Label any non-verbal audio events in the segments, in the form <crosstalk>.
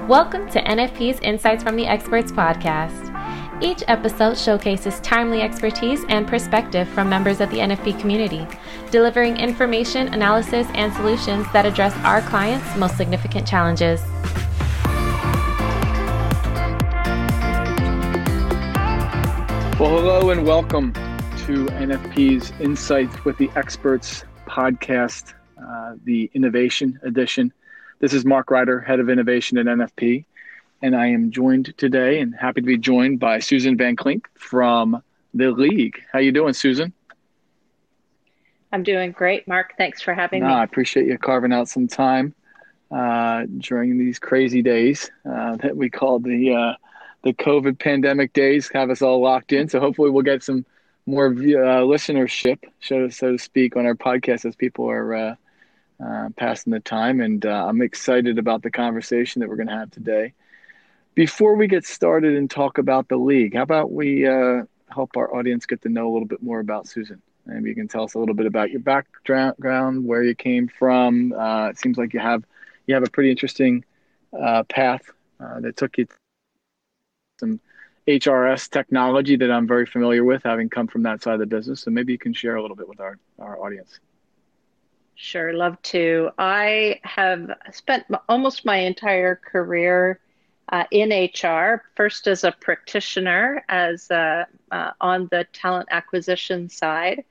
Welcome to NFP's Insights from the Experts podcast. Each episode showcases timely expertise and perspective from members of the NFP community, delivering information, analysis, and solutions that address our clients' most significant challenges. Well, hello and welcome to NFP's Insights with the Experts podcast, uh, the Innovation Edition. This is Mark Ryder, Head of Innovation at NFP, and I am joined today and happy to be joined by Susan Van Klink from the League. How you doing, Susan? I'm doing great, Mark. Thanks for having no, me. I appreciate you carving out some time uh, during these crazy days uh, that we call the uh, the COVID pandemic days. Have us all locked in, so hopefully we'll get some more uh, listenership, so so to speak, on our podcast as people are uh, passing the time. And uh, I'm excited about the conversation that we're going to have today. Before we get started and talk about the league, how about we uh, help our audience get to know a little bit more about Susan? Maybe you can tell us a little bit about your background, where you came from. Uh, it seems like you have you have a pretty interesting uh, path that took you some HRS technology that I'm very familiar with, having come from that side of the business. So maybe you can share a little bit with our, our audience. Sure, love to. I have spent almost my entire career uh, in HR, first as a practitioner, as uh, uh, on the talent acquisition side.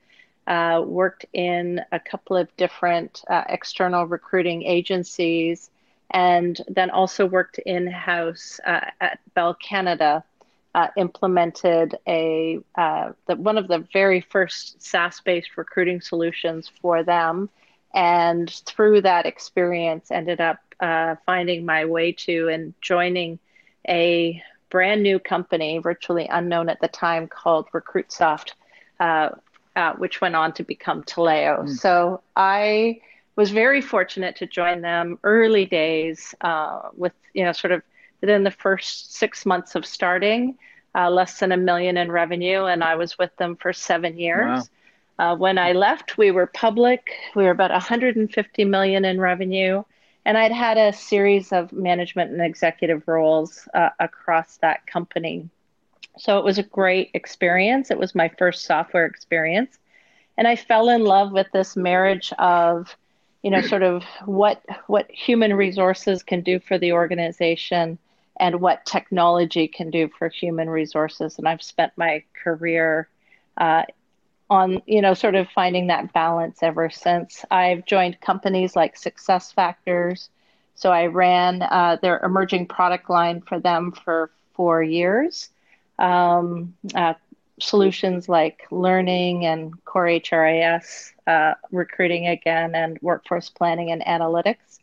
Uh, worked in a couple of different uh, external recruiting agencies, and then also worked in house uh, at Bell Canada. implemented a the, one of the very first SaaS-based recruiting solutions for them, and through that experience ended up uh, finding my way to and joining a brand new company virtually unknown at the time called recruitsoft uh, uh, which went on to become taleo. Mm. so i was very fortunate to join them early days uh, with you know sort of within the first six months of starting uh, less than a million in revenue and i was with them for seven years. Wow uh, when I left, we were public. We were about 150 million in revenue, and I'd had a series of management and executive roles uh, across that company. So it was a great experience. It was my first software experience, and I fell in love with this marriage of, you know, sort of what what human resources can do for the organization and what technology can do for human resources. And I've spent my career uh, on you know sort of finding that balance ever since. I've joined companies like SuccessFactors. So i ran uh, their emerging product line for them for four years. Um, uh, solutions like learning and core hris uh, recruiting again and workforce planning and analytics.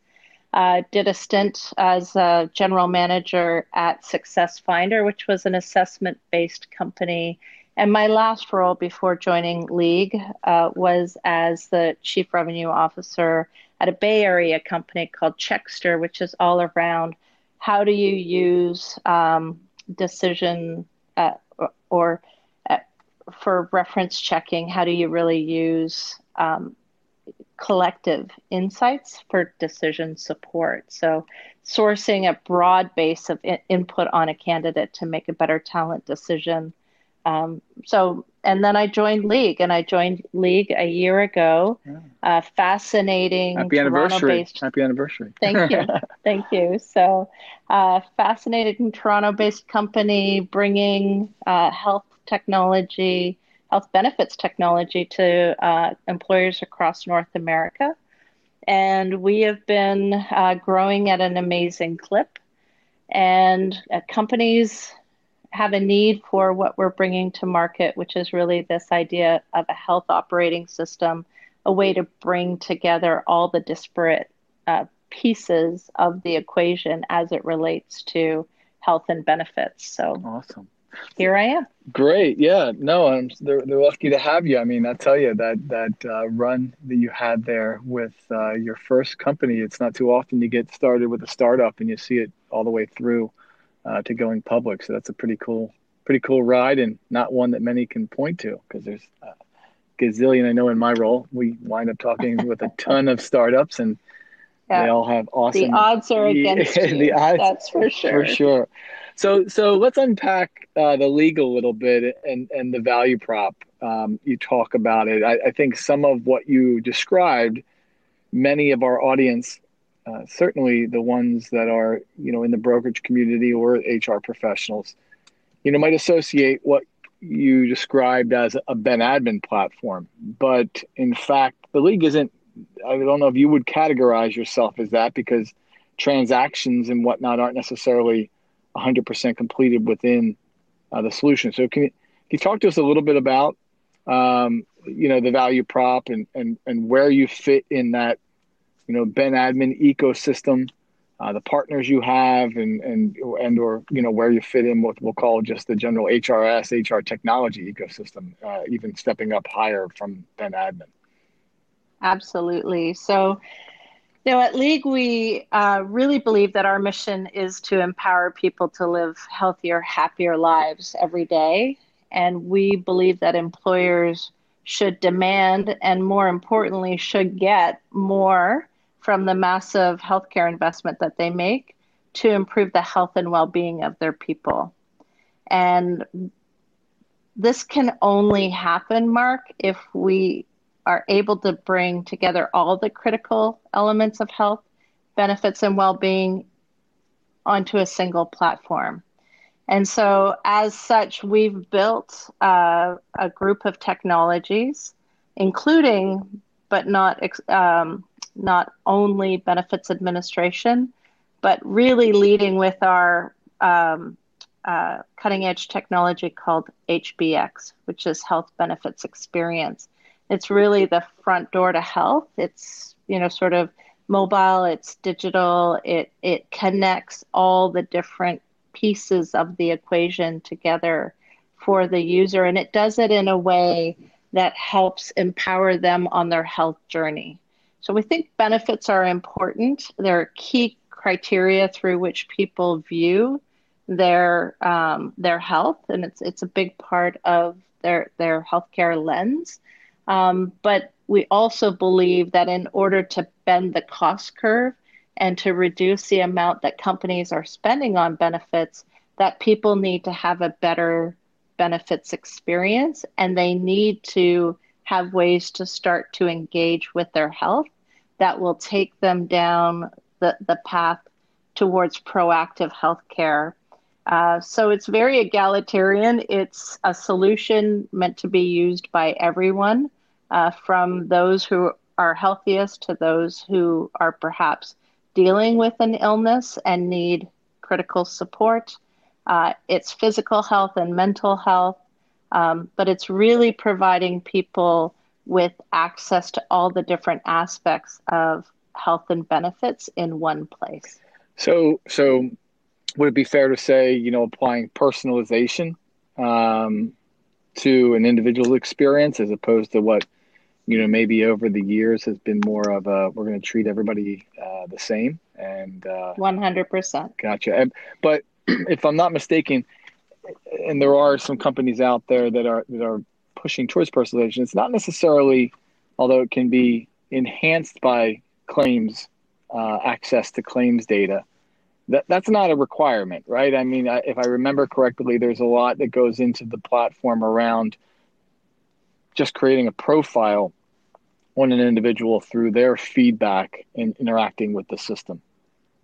Uh, did a stint as a general manager at SuccessFinder which was an assessment based company and my last role before joining League uh, was as the chief revenue officer at a Bay Area company called Checkster, which is all around how do you use um, decision uh, or uh, for reference checking, how do you really use um, collective insights for decision support? So, sourcing a broad base of in- input on a candidate to make a better talent decision um, so and then I joined League, and I joined League a year ago. Yeah. Uh, fascinating. Happy anniversary! Happy anniversary! Thank you, <laughs> thank you. So, uh, fascinating Toronto-based company bringing uh, health technology, health benefits technology to uh, employers across North America, and we have been uh, growing at an amazing clip. And uh, companies have a need for what we're bringing to market, which is really this idea of a health operating system, a way to bring together all the disparate uh, pieces of the equation as it relates to health and benefits. So awesome. Here I am. Great, yeah. No, I'm. They're, they're lucky to have you. I mean, I tell you that that uh, run that you had there with uh, your first company. It's not too often you get started with a startup and you see it all the way through uh, to going public. So that's a pretty cool, pretty cool ride, and not one that many can point to because there's a gazillion. I know in my role, we wind up talking <laughs> with a ton of startups, and Yeah. They all have awesome. The odds are <laughs> against you. the odds, that's for sure. For sure. So, so let's unpack uh, the League a little bit and and the value prop. Um, you talk about it. I, I, think some of what you described, many of our audience, uh, certainly the ones that are you know in the brokerage community or HR professionals, you know, might associate what you described as a Ben admin platform. But in fact, the league isn't. I don't know if you would categorize yourself as that because transactions and whatnot aren't necessarily 100% completed within uh, the solution. So can you, can you talk to us a little bit about um, you know the value prop and, and and where you fit in that you know Ben admin ecosystem uh, the partners you have and and and or you know where you fit in what we'll call just the general HRS HR technology ecosystem, uh, even stepping up higher from Ben admin. Absolutely. So, you know, at League, we uh, really believe that our mission is to empower people to live healthier, happier lives every day, and we believe that employers should demand and, more importantly, should get more from the massive healthcare investment that they make to improve the health and well being of their people. And this can only happen, Mark, if we are able to bring together all the critical elements of health, benefits, and well being onto a single platform. And so, as such, we've built uh, a group of technologies, including but not um, not only benefits administration, but really leading with our um, uh, cutting edge technology called HBX, which is Health Benefits Experience. It's really the front door to health. It's you know sort of mobile. It's digital. It it connects all the different pieces of the equation together for the user, and it does it in a way that helps empower them on their health journey. So we think benefits are important. They're key criteria through which people view their um, their health, and it's it's a big part of their their healthcare lens. Um, but we also believe that in order to bend the cost curve and to reduce the amount that companies are spending on benefits, that people need to have a better benefits experience and they need to have ways to start to engage with their health that will take them down the, the path towards proactive health care. Uh, so it's very egalitarian. It's a solution meant to be used by everyone, uh, from those who are healthiest to those who are perhaps dealing with an illness and need critical support. Uh, it's physical health and mental health um, but it's really providing people with access to all the different aspects of health and benefits in one place. So, so would it be fair to say, you know, applying personalization um, to an individual experience as opposed to what, you know, maybe over the years has been more of a we're going to treat everybody uh, the same and uh, one hundred percent. Gotcha. But <clears throat> if I'm not mistaken, and there are some companies out there that are that are pushing towards personalization. It's not necessarily, although it can be enhanced by claims uh, access to claims data. That that's not a requirement, right? I mean, if I remember correctly, there's a lot that goes into the platform around just creating a profile on an individual through their feedback and interacting with the system.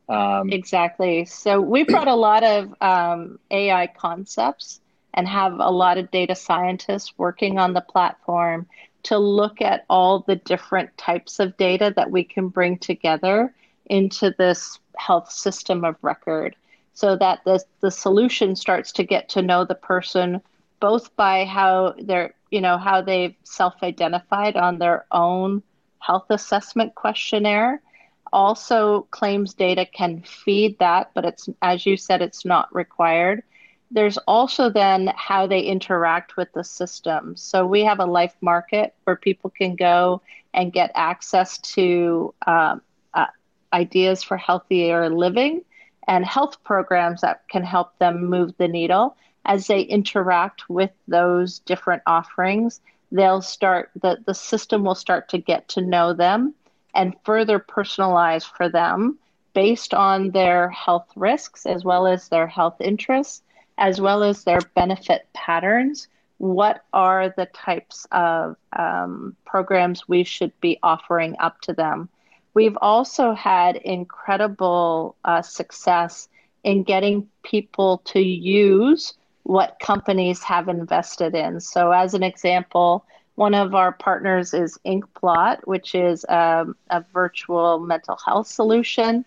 Um, exactly. So we brought a lot of um, AI concepts and have a lot of data scientists working on the platform to look at all the different types of data that we can bring together into this health system of record so that the, the solution starts to get to know the person both by how they're you know how they've self-identified on their own health assessment questionnaire also claims data can feed that, but it's, as you said, it's not required. There's also then how they interact with the system. So we have a life market where people can go and get access to um, uh, ideas for healthier living and health programs that can help them move the needle. As they interact with those different offerings, they'll start the, the system will start to get to know them and further personalize for them based on their health risks as well as their health interests, as well as their benefit patterns. What are the types of um, programs we should be offering up to them? We've also had incredible uh, success in getting people to use what companies have invested in. So, as an example, one of our partners is Inkblot, which is um, a virtual mental health solution.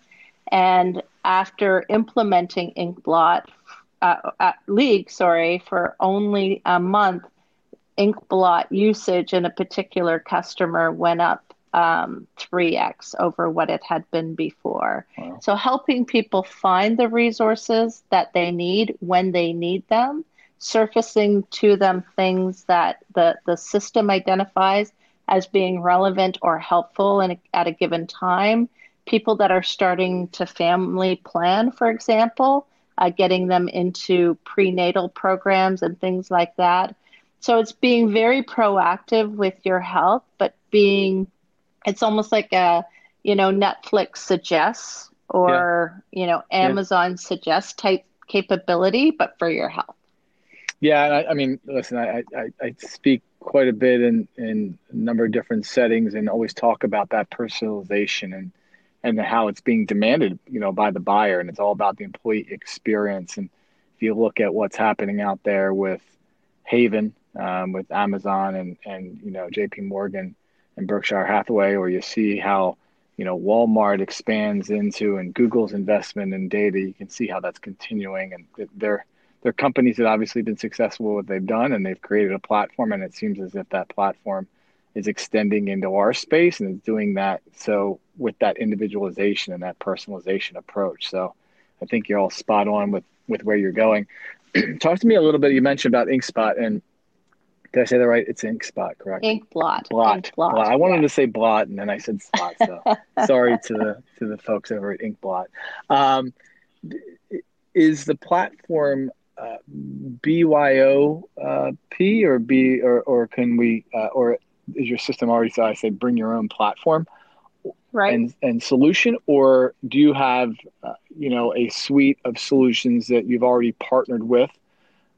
And after implementing Inkblot, uh, uh, League, sorry, for only a month, Inkblot usage in a particular customer went up um, 3x over what it had been before. Wow. So, helping people find the resources that they need when they need them, surfacing to them things that the, the system identifies as being relevant or helpful in a, at a given time. People that are starting to family plan, for example, uh, getting them into prenatal programs and things like that. So it's being very proactive with your health, but being it's almost like a you know netflix suggests or yeah. you know amazon yeah. suggests type capability but for your health yeah I, I, mean listen I, I, I speak quite a bit in in a number of different settings and always talk about that personalization and and how it's being demanded you know by the buyer and it's all about the employee experience and if you look at what's happening out there with haven um, with amazon and and you know jp morgan and Berkshire Hathaway, or you see how you know Walmart expands into and Google's investment in data. You can see how that's continuing, and they're they're companies that obviously been successful with what they've done, and they've created a platform, and it seems as if that platform is extending into our space and is doing that so with that individualization and that personalization approach. So I think you're all spot on with with where you're going. <clears throat> Talk to me a little bit. You mentioned about InkSpot and did I say that right? It's ink spot, correct? Ink blot. Blot. Ink blot. blot. I wanted yeah. to say blot, and then I said spot. So <laughs> sorry to the to the folks over at Inkblot. Um, is the platform uh, BYO uh, or B or or can we uh, or is your system already so I say bring your own platform? Right. And, and solution, or do you have, uh, you know, a suite of solutions that you've already partnered with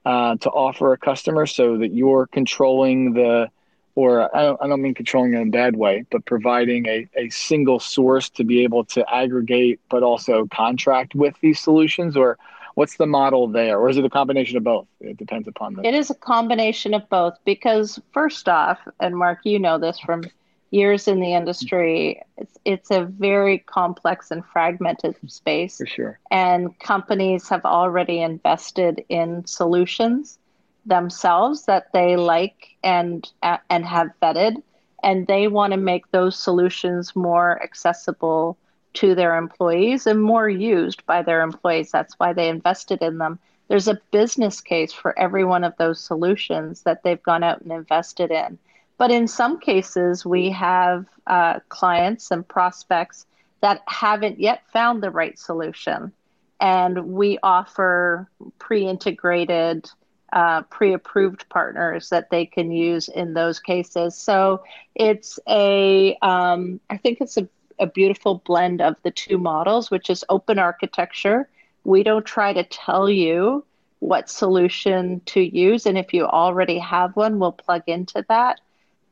uh, to offer a customer so that you're controlling the or I don't, I don't mean controlling in a bad way, but providing a, a single source to be able to aggregate, but also contract with these solutions? Or what's the model there? Or is it a combination of both? It depends upon the. It is a combination of both because, first off, and Mark, you know this from years in the industry, it's, it's a very complex and fragmented space. For sure. And companies have already invested in solutions themselves that they like and and have vetted and they want to make those solutions more accessible to their employees and more used by their employees that's why they invested in them there's a business case for every one of those solutions that they've gone out and invested in but in some cases, we have uh, clients and prospects that haven't yet found the right solution. And we offer pre integrated, uh, pre approved partners that they can use in those cases. So it's a, um, I think it's a, a beautiful blend of the two models, which is open architecture. We don't try to tell you what solution to use. And if you already have one, we'll plug into that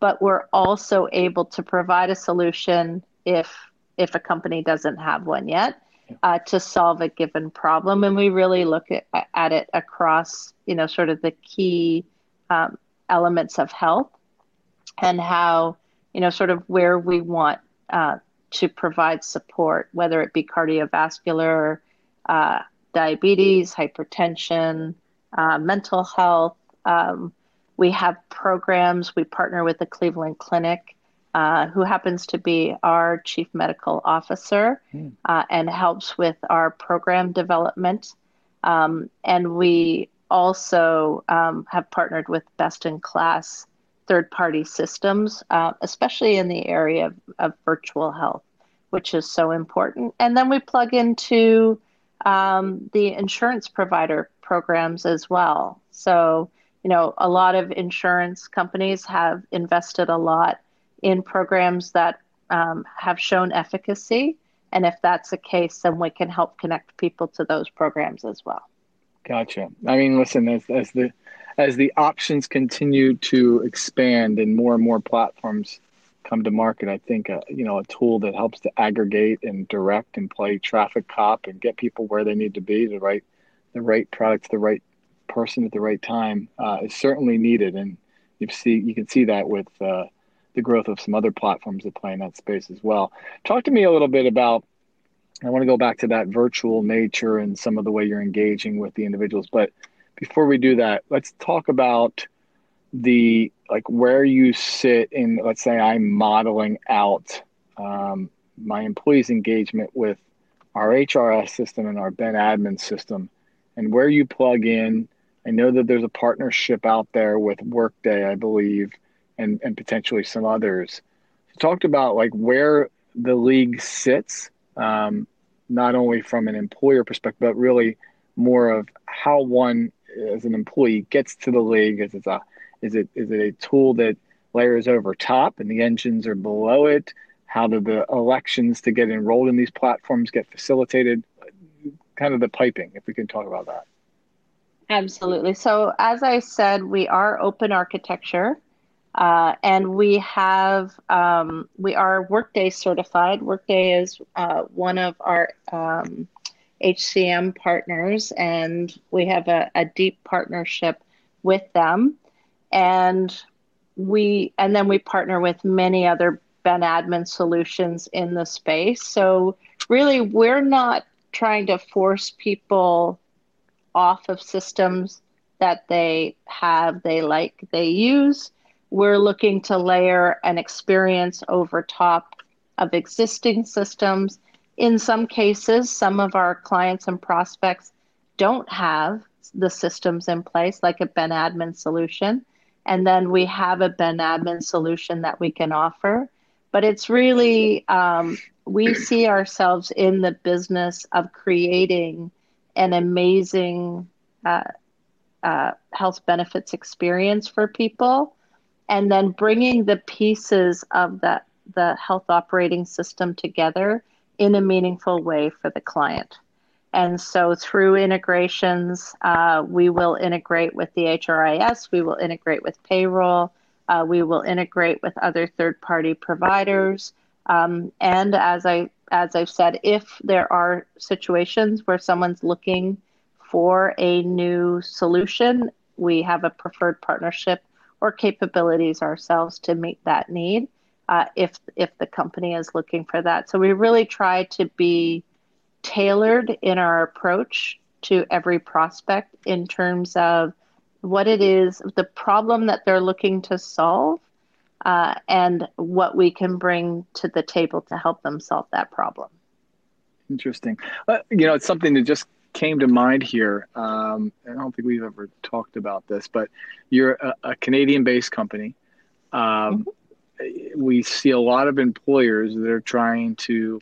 but we're also able to provide a solution if if a company doesn't have one yet uh, to solve a given problem and we really look at, at it across you know sort of the key um, elements of health and how you know sort of where we want uh, to provide support whether it be cardiovascular uh, diabetes hypertension uh, mental health um, we have programs. We partner with the Cleveland Clinic, uh, who happens to be our chief medical officer mm. uh, and helps with our program development. Um, and we also um, have partnered with best in class third party systems, uh, especially in the area of, of, virtual health, which is so important. And then we plug into um, the insurance provider programs as well. So you know, a lot of insurance companies have invested a lot in programs that um, have shown efficacy. And if that's the case, then we can help connect people to those programs as well. Gotcha. I mean, listen, as, as the as the options continue to expand and more and more platforms come to market, I think uh, you know a tool that helps to aggregate and direct and play traffic cop and get people where they need to be, the right the right product, to the right person at the right time uh, is certainly needed. And you see you can see that with uh, the growth of some other platforms that play in that space as well. Talk to me a little bit about. I want to go back to that virtual nature and some of the way you're engaging with the individuals, but before we do that, let's talk about the like where you sit in. Let's say I'm modeling out um, my employees' engagement with our HRS system and our Ben admin system, and where you plug in. I know that there's a partnership out there with Workday, I believe, and and potentially some others. talked about like where the league sits, um, not only from an employer perspective, but really more of how one as an employee gets to the league. Is it a is it is it a tool that layers over top and the engines are below it? How do the elections to get enrolled in these platforms get facilitated? Kind of the piping, if we can talk about that. Absolutely. So, as I said, we are open architecture. Uh, and we have um, we are Workday certified. Workday is uh, one of our um, HCM partners, and we have a, a, deep partnership with them. And we and then we partner with many other Ben admin solutions in the space. So really, we're not trying to force people off of systems that they have, they like, they use we're looking to layer an experience over top of existing systems. In some cases, some of our clients and prospects don't have the systems in place, like a Ben admin solution. And then we have a Ben admin solution that we can offer. But it's really, um, we see ourselves in the business of creating an amazing uh, uh, health benefits experience for people and then bringing the pieces of that the health operating system together in a meaningful way for the client. And so through integrations, uh, we will integrate with the HRIS, we will integrate with payroll, uh, we will integrate with other third-party providers. Um, and as I as I've said, if there are situations where someone's looking for a new solution, we have a preferred partnership or capabilities ourselves to meet that need uh, if if the company is looking for that. So we really try to be tailored in our approach to every prospect in terms of what it is, the problem that they're looking to solve, uh, and what we can bring to the table to help them solve that problem. Interesting. Uh, you know, it's something that just came to mind here. Um, I don't think we've ever talked about this, but you're a, a Canadian-based company. Um, mm-hmm. We see a lot of employers that are trying to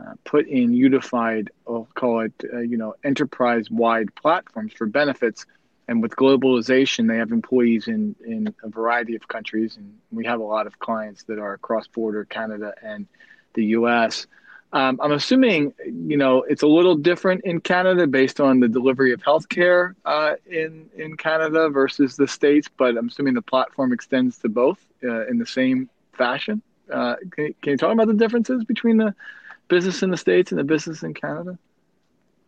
uh, put in unified, I'll call it, uh, you know, enterprise-wide platforms for benefits. And with globalization, they have employees in in a variety of countries, and we have a lot of clients that are cross-border, Canada and the U.S. Um, I'm assuming, you know, it's a little different in Canada based on the delivery of healthcare uh, in in Canada versus the states, but I'm assuming the platform extends to both uh, in the same fashion. Uh, can, can you talk about the differences between the business in the states and the business in Canada?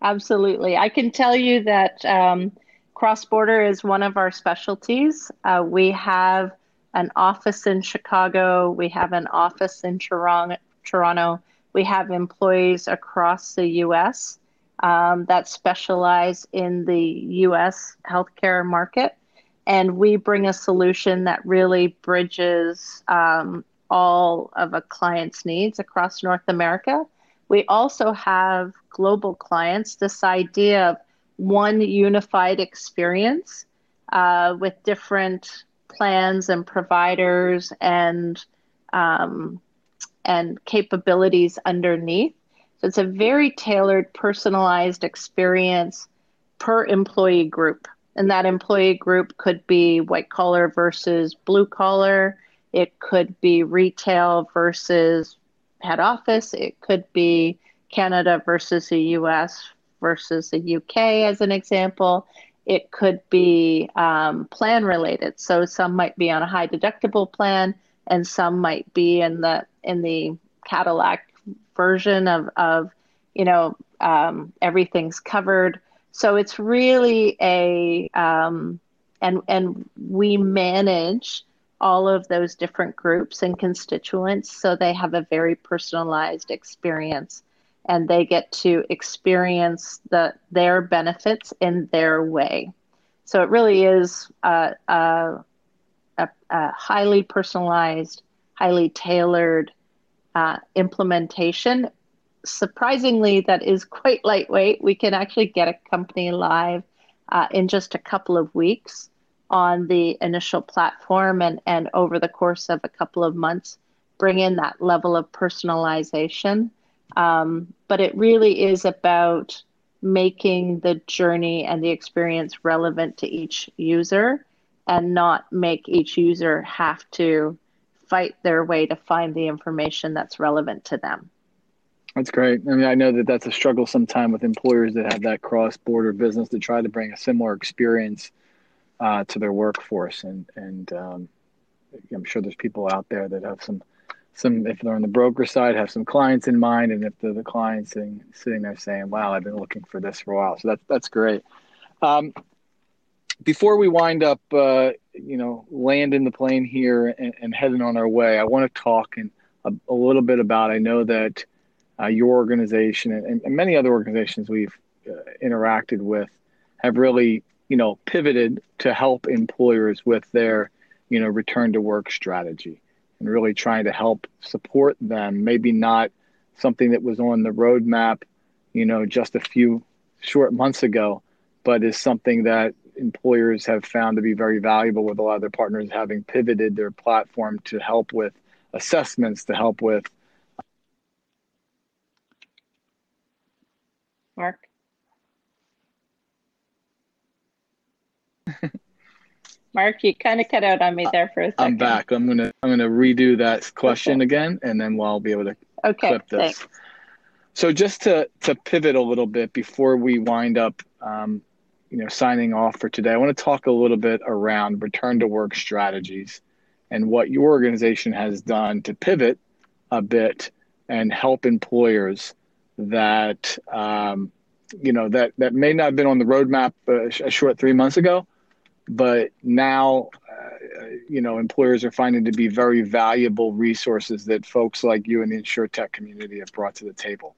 Absolutely, I can tell you that um, cross border is one of our specialties. Uh, we have an office in Chicago. We have an office in Toronto. We have employees across the U.S. Um, that specialize in the U.S. healthcare market, and we bring a solution that really bridges um, all of a client's needs across North America. We also have global clients. This idea of one unified experience uh, with different plans and providers and um, and capabilities underneath. So it's a very tailored, personalized experience per employee group. And that employee group could be white collar versus blue collar. It could be retail versus head office. It could be Canada versus the US versus the UK, as an example. It could be um, plan related. So some might be on a high deductible plan, and some might be in the in the Cadillac version of of you know um, everything's covered. So it's really a um, and and we manage all of those different groups and constituents so they have a very personalized experience and they get to experience the their benefits in their way so it really is a, a, a, a highly personalized highly tailored uh, implementation. Surprisingly that is quite lightweight. We can actually get a company live uh, in just a couple of weeks on the initial platform and, and over the course of a couple of months bring in that level of personalization. Um, but it really is about making the journey and the experience relevant to each user and not make each user have to fight their way to find the information that's relevant to them. That's great. I mean, I know that that's a struggle sometime with employers that have that cross border business to try to bring a similar experience uh, to their workforce. And and um, I'm sure there's people out there that have some some if they're on the broker side have some clients in mind, and if they're the clients sitting sitting there saying, "Wow, I've been looking for this for a while," so that's that's great. Um, before we wind up, uh, you know, landing the plane here and, and, heading on our way, I want to talk and a, a, little bit about. I know that uh, your organization and, and, many other organizations we've uh, interacted with have really you know, pivoted to help employers with their, you know, return to work strategy and really trying to help support them. Maybe not something that was on the roadmap, you know, just a few short months ago, but is something that employers have found to be very valuable with a lot of their partners having pivoted their platform to help with assessments, to help with. Mark? <laughs> Mark, you kind of cut out on me there for a second. I'm back. I'm gonna I'm gonna redo that question okay. again, and then we'll be able to okay, clip this. Thanks. So just to to pivot a little bit before we wind up, um, you know, signing off for today, I want to talk a little bit around return to work strategies and what your organization has done to pivot a bit and help employers that um, you know that that may not have been on the roadmap a short three months ago but now uh, you know employers are finding to be very valuable resources that folks like you and the insurtech community have brought to the table.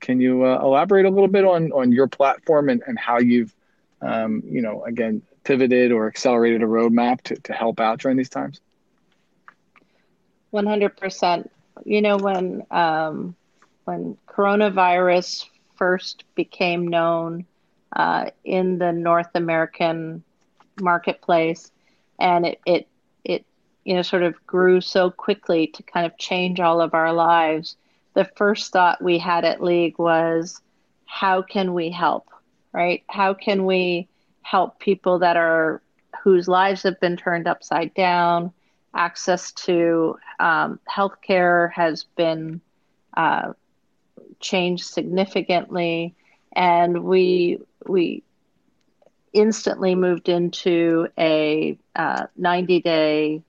Can you uh, elaborate a little bit on on your platform and, and how you've um, you know again pivoted or accelerated a roadmap to, to help out during these times 100% you know when um, when coronavirus first became known uh, in the north american marketplace, and it it it you know sort of grew so quickly to kind of change all of our lives. The first thought we had at League was, how can we help? Right? How can we help people that are whose lives have been turned upside down? Access to um, healthcare has been uh, changed significantly, and we we instantly moved into a uh, 90 day,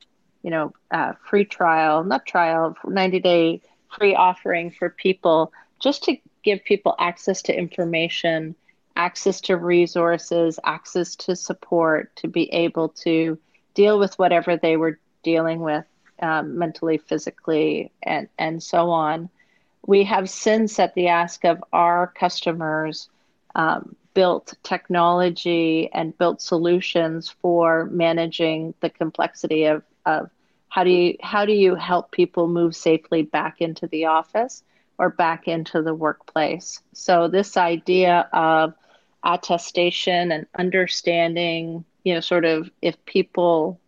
you know, uh, free trial, not trial, 90 day free offering for people just to give people access to information, access to resources, access to support to be able to deal with whatever they were dealing with um, mentally, physically, and, and so on. We have since, at the ask of our customers, um, built technology and built solutions for managing the complexity of, of how do you how do you help people move safely back into the office or back into the workplace. So this idea of attestation and understanding you know sort of if people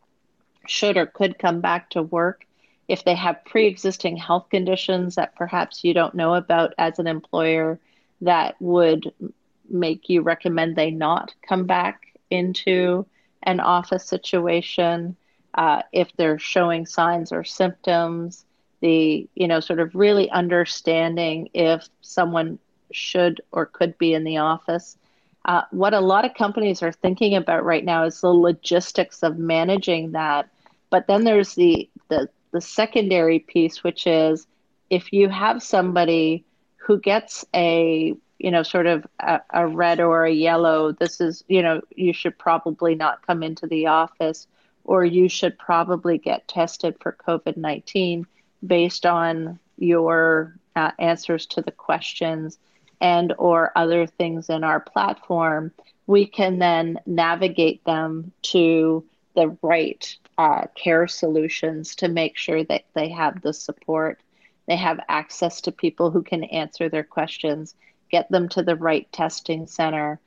should or could come back to work if they have pre-existing health conditions that perhaps you don't know about as an employer that would make you recommend they not come back into an office situation uh, if they're showing signs or symptoms, the you know sort of really understanding if someone should or could be in the office. Uh, what a lot of companies are thinking about right now is the logistics of managing that. But then there's the the the secondary piece, which is if you have somebody who gets a you know sort of a, a red or a yellow, this is you know you should probably not come into the office, or you should probably get tested for COVID nineteen based on your uh, answers to the questions and or other things in our platform we can then navigate them to the right uh, care solutions to make sure that they have the support. They have access to people who can answer their questions get them to the right testing center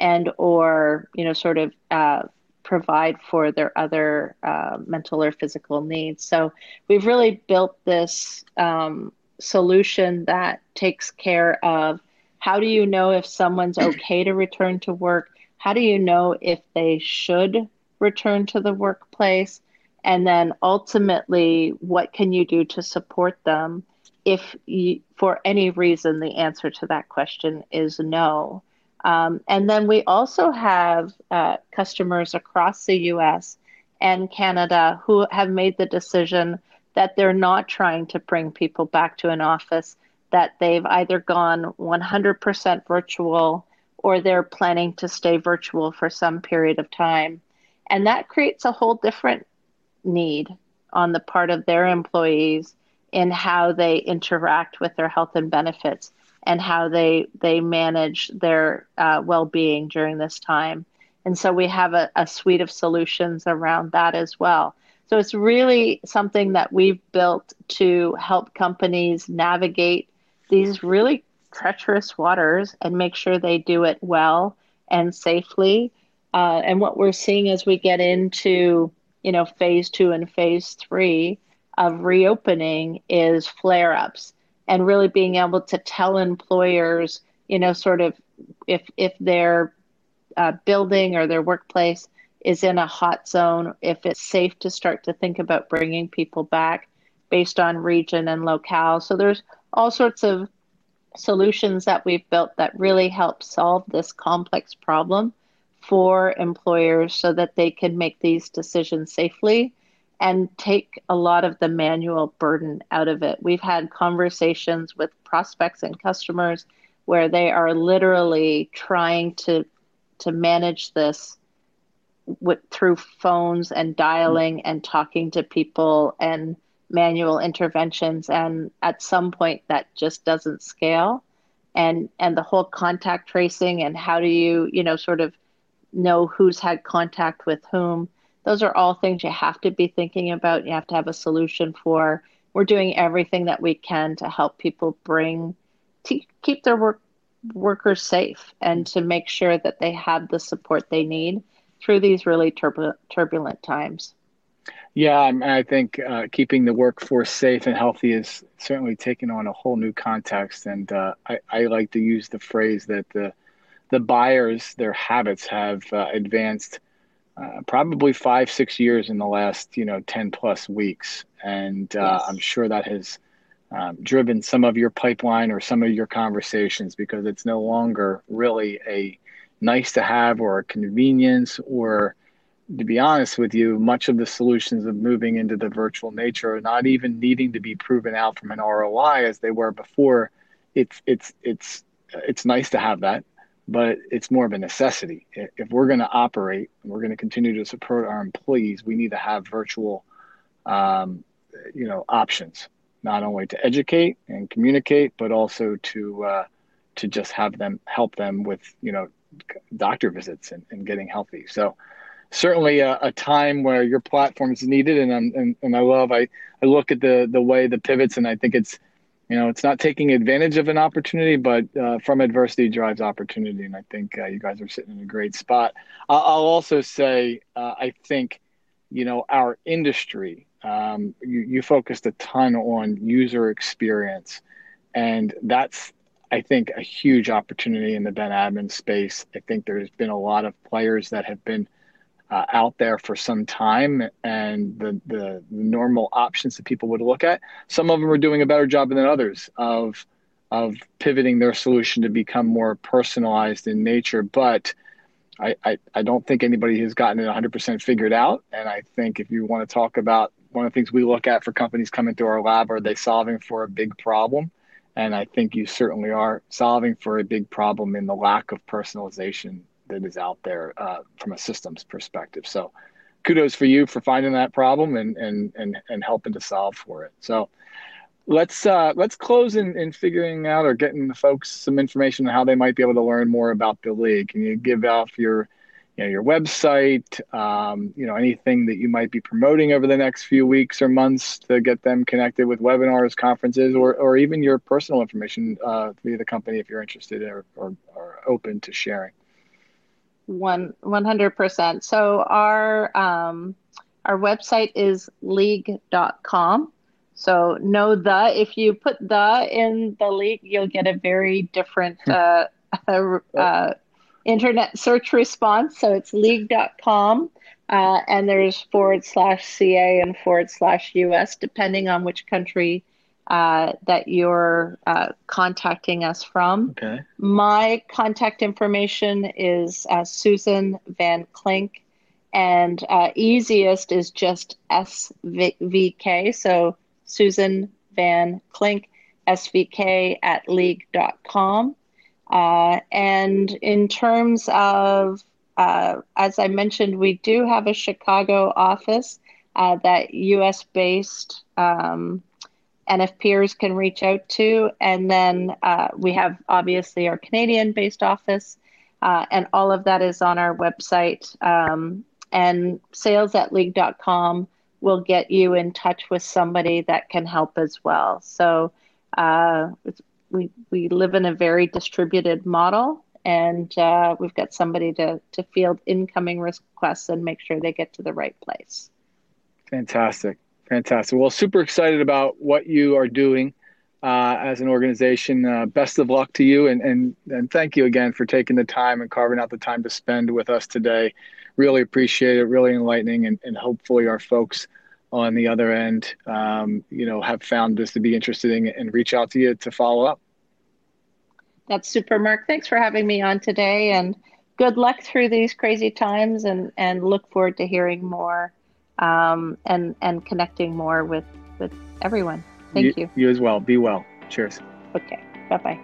and or you know sort of uh, provide for their other uh, mental or physical needs. So we've really built this um, solution that takes care of how do you know if someone's <clears throat> okay to return to work? How do you know if they should return to the workplace? And then ultimately, what can you do to support them if you, for any reason the answer to that question is no? Um, and then we also have uh, customers across the US and Canada who have made the decision that they're not trying to bring people back to an office, that they've either gone 100% virtual or they're planning to stay virtual for some period of time. And that creates a whole different need on the part of their employees in how they interact with their health and benefits and how they they manage their uh, well-being during this time. And so we have a, a suite of solutions around that as well. So it's really something that we've built to help companies navigate these really treacherous waters and make sure they do it well and safely. Uh, and what we're seeing as we get into you know phase two and phase three of reopening is flare-ups and really being able to tell employers, you know, sort of if if their uh, building or their workplace is in a hot zone, if it's safe to start to think about bringing people back based on region and locale. So there's all sorts of solutions that we've built that really help solve this complex problem for employers so that they can make these decisions safely and take a lot of the manual burden out of it. We've had conversations with prospects and customers where they are literally trying to to manage this with, through phones and dialing and talking to people and manual interventions and at some point that just doesn't scale and and the whole contact tracing and how do you you know sort of know who's had contact with whom those are all things you have to be thinking about. You have to have a solution for. We're doing everything that we can to help people bring, to keep their work workers safe and to make sure that they have the support they need through these really turbulent, turbulent times. Yeah, I think uh, keeping the workforce safe and healthy is certainly taking on a whole new context. And uh, I, I, like to use the phrase that the the buyers, their habits have uh, advanced uh, probably five six years in the last you know 10 plus weeks. And uh, yes. i'm sure that has um, driven some of your pipeline or some of your conversations because it's no longer really a nice to have or a convenience or to be honest with you much of the solutions of moving into the virtual nature are not even needing to be proven out from an roi as they were before. It's it's it's it's nice to have that but it's more of a necessity. If we're going to operate and we're going to continue to support our employees, we need to have virtual, um, you know, options, not only to educate and communicate, but also to uh, to just have them help them with, you know, doctor visits and, and getting healthy. So certainly a, a, time where your platform is needed. And, and, and I love, I, I look at the, the way the pivots and I think it's, you know, it's not taking advantage of an opportunity, but uh, from adversity drives opportunity. And I think uh, you guys are sitting in a great spot. I'll, also say, uh, I think, you know, our industry, um, you, you focused a ton on user experience. And that's, I think, a huge opportunity in the Ben admin space. I think there's been a lot of players that have been uh, out there for some time and the, the normal options that people would look at. Some of them are doing a better job than others of of pivoting their solution to become more personalized in nature. But I, I, I don't think anybody has gotten it 100% figured out. And I think if you want to talk about one of the things we look at for companies coming through our lab, are they solving for a big problem? And I think you certainly are solving for a big problem in the lack of personalization that is out there uh, from a systems perspective. So kudos for you for finding that problem and and and, and helping to solve for it. So let's uh, let's close in, in figuring out or getting the folks some information on how they might be able to learn more about the league. Can you give off your you know, your website, um, you know, anything that you might be promoting over the next few weeks or months to get them connected with webinars, conferences, or, or even your personal information uh, via the company if you're interested or, or, or open to sharing. One one hundred percent. So our um, our website is league.com. So no the. If you put the in the league, you'll get a very different hmm. uh, uh, uh, internet search response. So it's league.com. Uh, and there's forward slash CA and forward slash US, depending on which country uh, that you're uh, contacting us from. Okay. My contact information is uh, Susan Van Klink, and uh, easiest is just SVK. So Susan Van Klink, SVK at league.com. Uh, and in terms of, uh, as I mentioned, we do have a Chicago office that US based. Um, NFPers can reach out to. And then uh, we have obviously our Canadian based office, uh, and all of that is on our website. Um, and sales at league.com will get you in touch with somebody that can help as well. So uh, we, we live in a very distributed model. And uh, we've got somebody to, to field incoming requests and make sure they get to the right place. Fantastic. Fantastic. Well, super excited about what you are doing uh, as an organization. Uh, best of luck to you, and, and and thank you again for taking the time and carving out the time to spend with us today. Really appreciate it. Really enlightening, and, and hopefully our folks on the other end, um, you know, have found this to be interesting and reach out to you to follow up. That's super, Mark. Thanks for having me on today, and good luck through these crazy times. And and look forward to hearing more um, and and connecting more with with everyone. Thank you. You, you as well. Be well. Cheers. Okay. Bye bye.